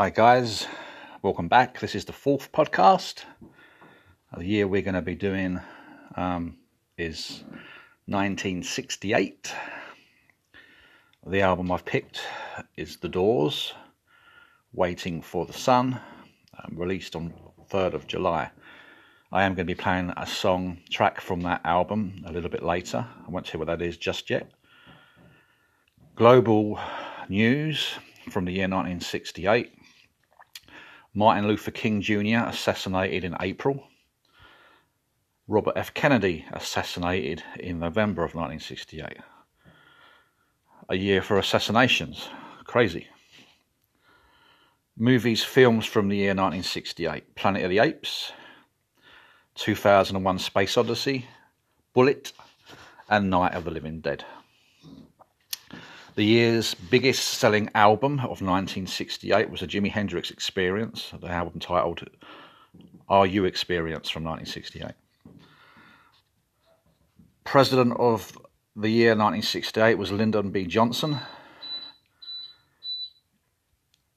Hi, guys. Welcome back. This is the fourth podcast. The year we're going to be doing um, is 1968. The album I've picked is The Doors, Waiting for the Sun, um, released on 3rd of July. I am going to be playing a song track from that album a little bit later. I won't tell you what that is just yet. Global news from the year 1968. Martin Luther King Jr. assassinated in April. Robert F. Kennedy assassinated in November of 1968. A year for assassinations. Crazy. Movies, films from the year 1968 Planet of the Apes, 2001 Space Odyssey, Bullitt, and Night of the Living Dead. The year's biggest selling album of 1968 was a Jimi Hendrix Experience, the album titled Are You Experience from 1968. President of the year 1968 was Lyndon B. Johnson.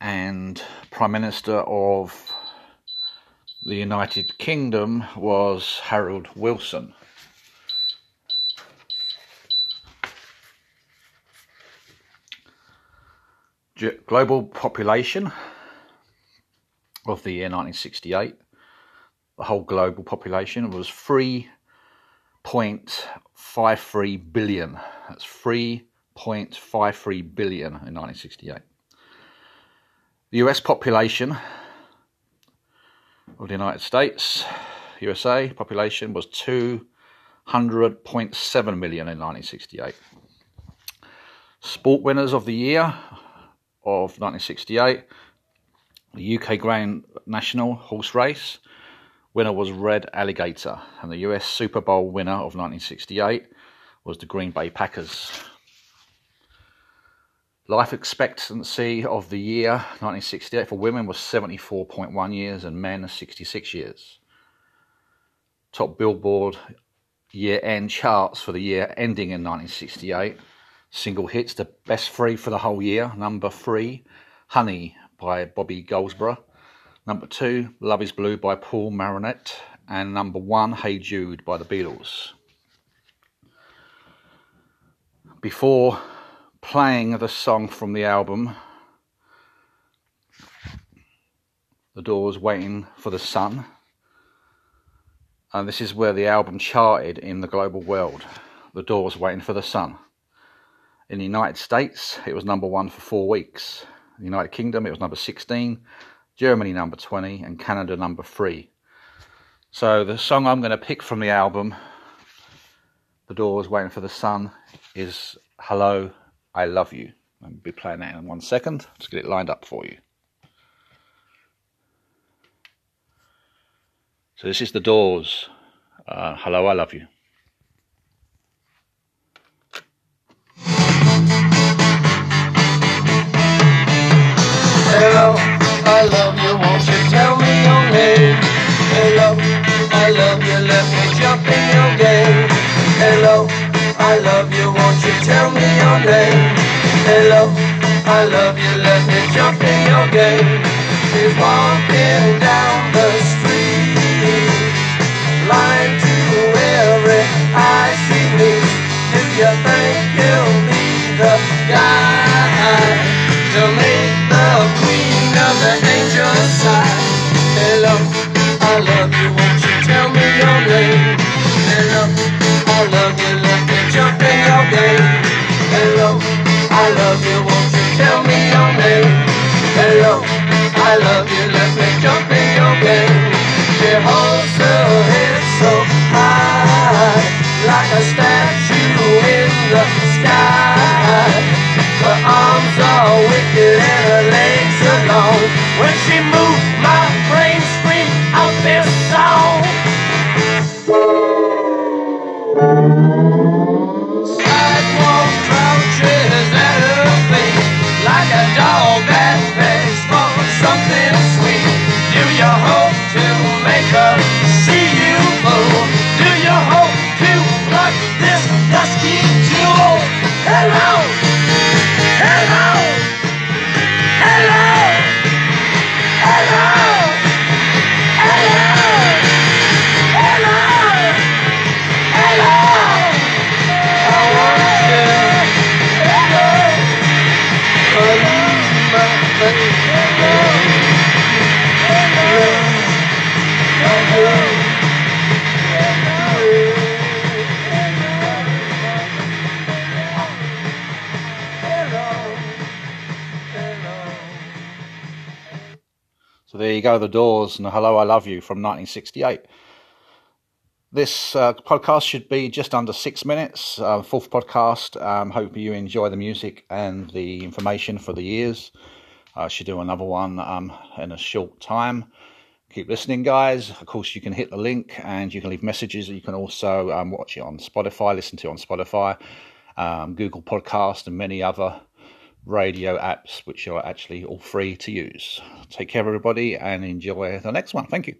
And Prime Minister of the United Kingdom was Harold Wilson. Global population of the year 1968, the whole global population was 3.53 billion. That's 3.53 billion in 1968. The US population of the United States, USA population was 200.7 million in 1968. Sport winners of the year of 1968, the UK Grand National horse race winner was Red Alligator, and the US Super Bowl winner of 1968 was the Green Bay Packers. Life expectancy of the year 1968 for women was 74.1 years and men 66 years. Top Billboard year end charts for the year ending in 1968 single hits, the best three for the whole year. Number three, Honey by Bobby Goldsboro. Number two, Love is Blue by Paul Mariner. And number one, Hey Jude by the Beatles. Before playing the song from the album, The Doors Waiting for the Sun. And this is where the album charted in the global world. The Doors Waiting for the Sun. In the United States, it was number one for four weeks. In the United Kingdom, it was number 16. Germany, number 20. And Canada, number three. So the song I'm going to pick from the album, The Doors Waiting for the Sun, is Hello, I Love You. I'll be playing that in one second. Just get it lined up for you. So this is The Doors. Uh, Hello, I Love You. Hello, I love you, won't you tell me your name? Hello, I love you, let me jump in your game. She's walking down the I love you, won't you tell me your name? Hello, I love you, let me jump in your game. She holds her head so high, like a statue in the sky. Her arms are wicked and her legs are long. When she moves, my brain screams out this song. So there you go, The Doors and Hello, I Love You from 1968. This uh, podcast should be just under six minutes. Uh, fourth podcast. Um, hope you enjoy the music and the information for the years. I should do another one um, in a short time. Keep listening, guys. Of course, you can hit the link and you can leave messages. You can also um, watch it on Spotify, listen to it on Spotify, um, Google Podcast, and many other radio apps, which are actually all free to use. Take care, everybody, and enjoy the next one. Thank you.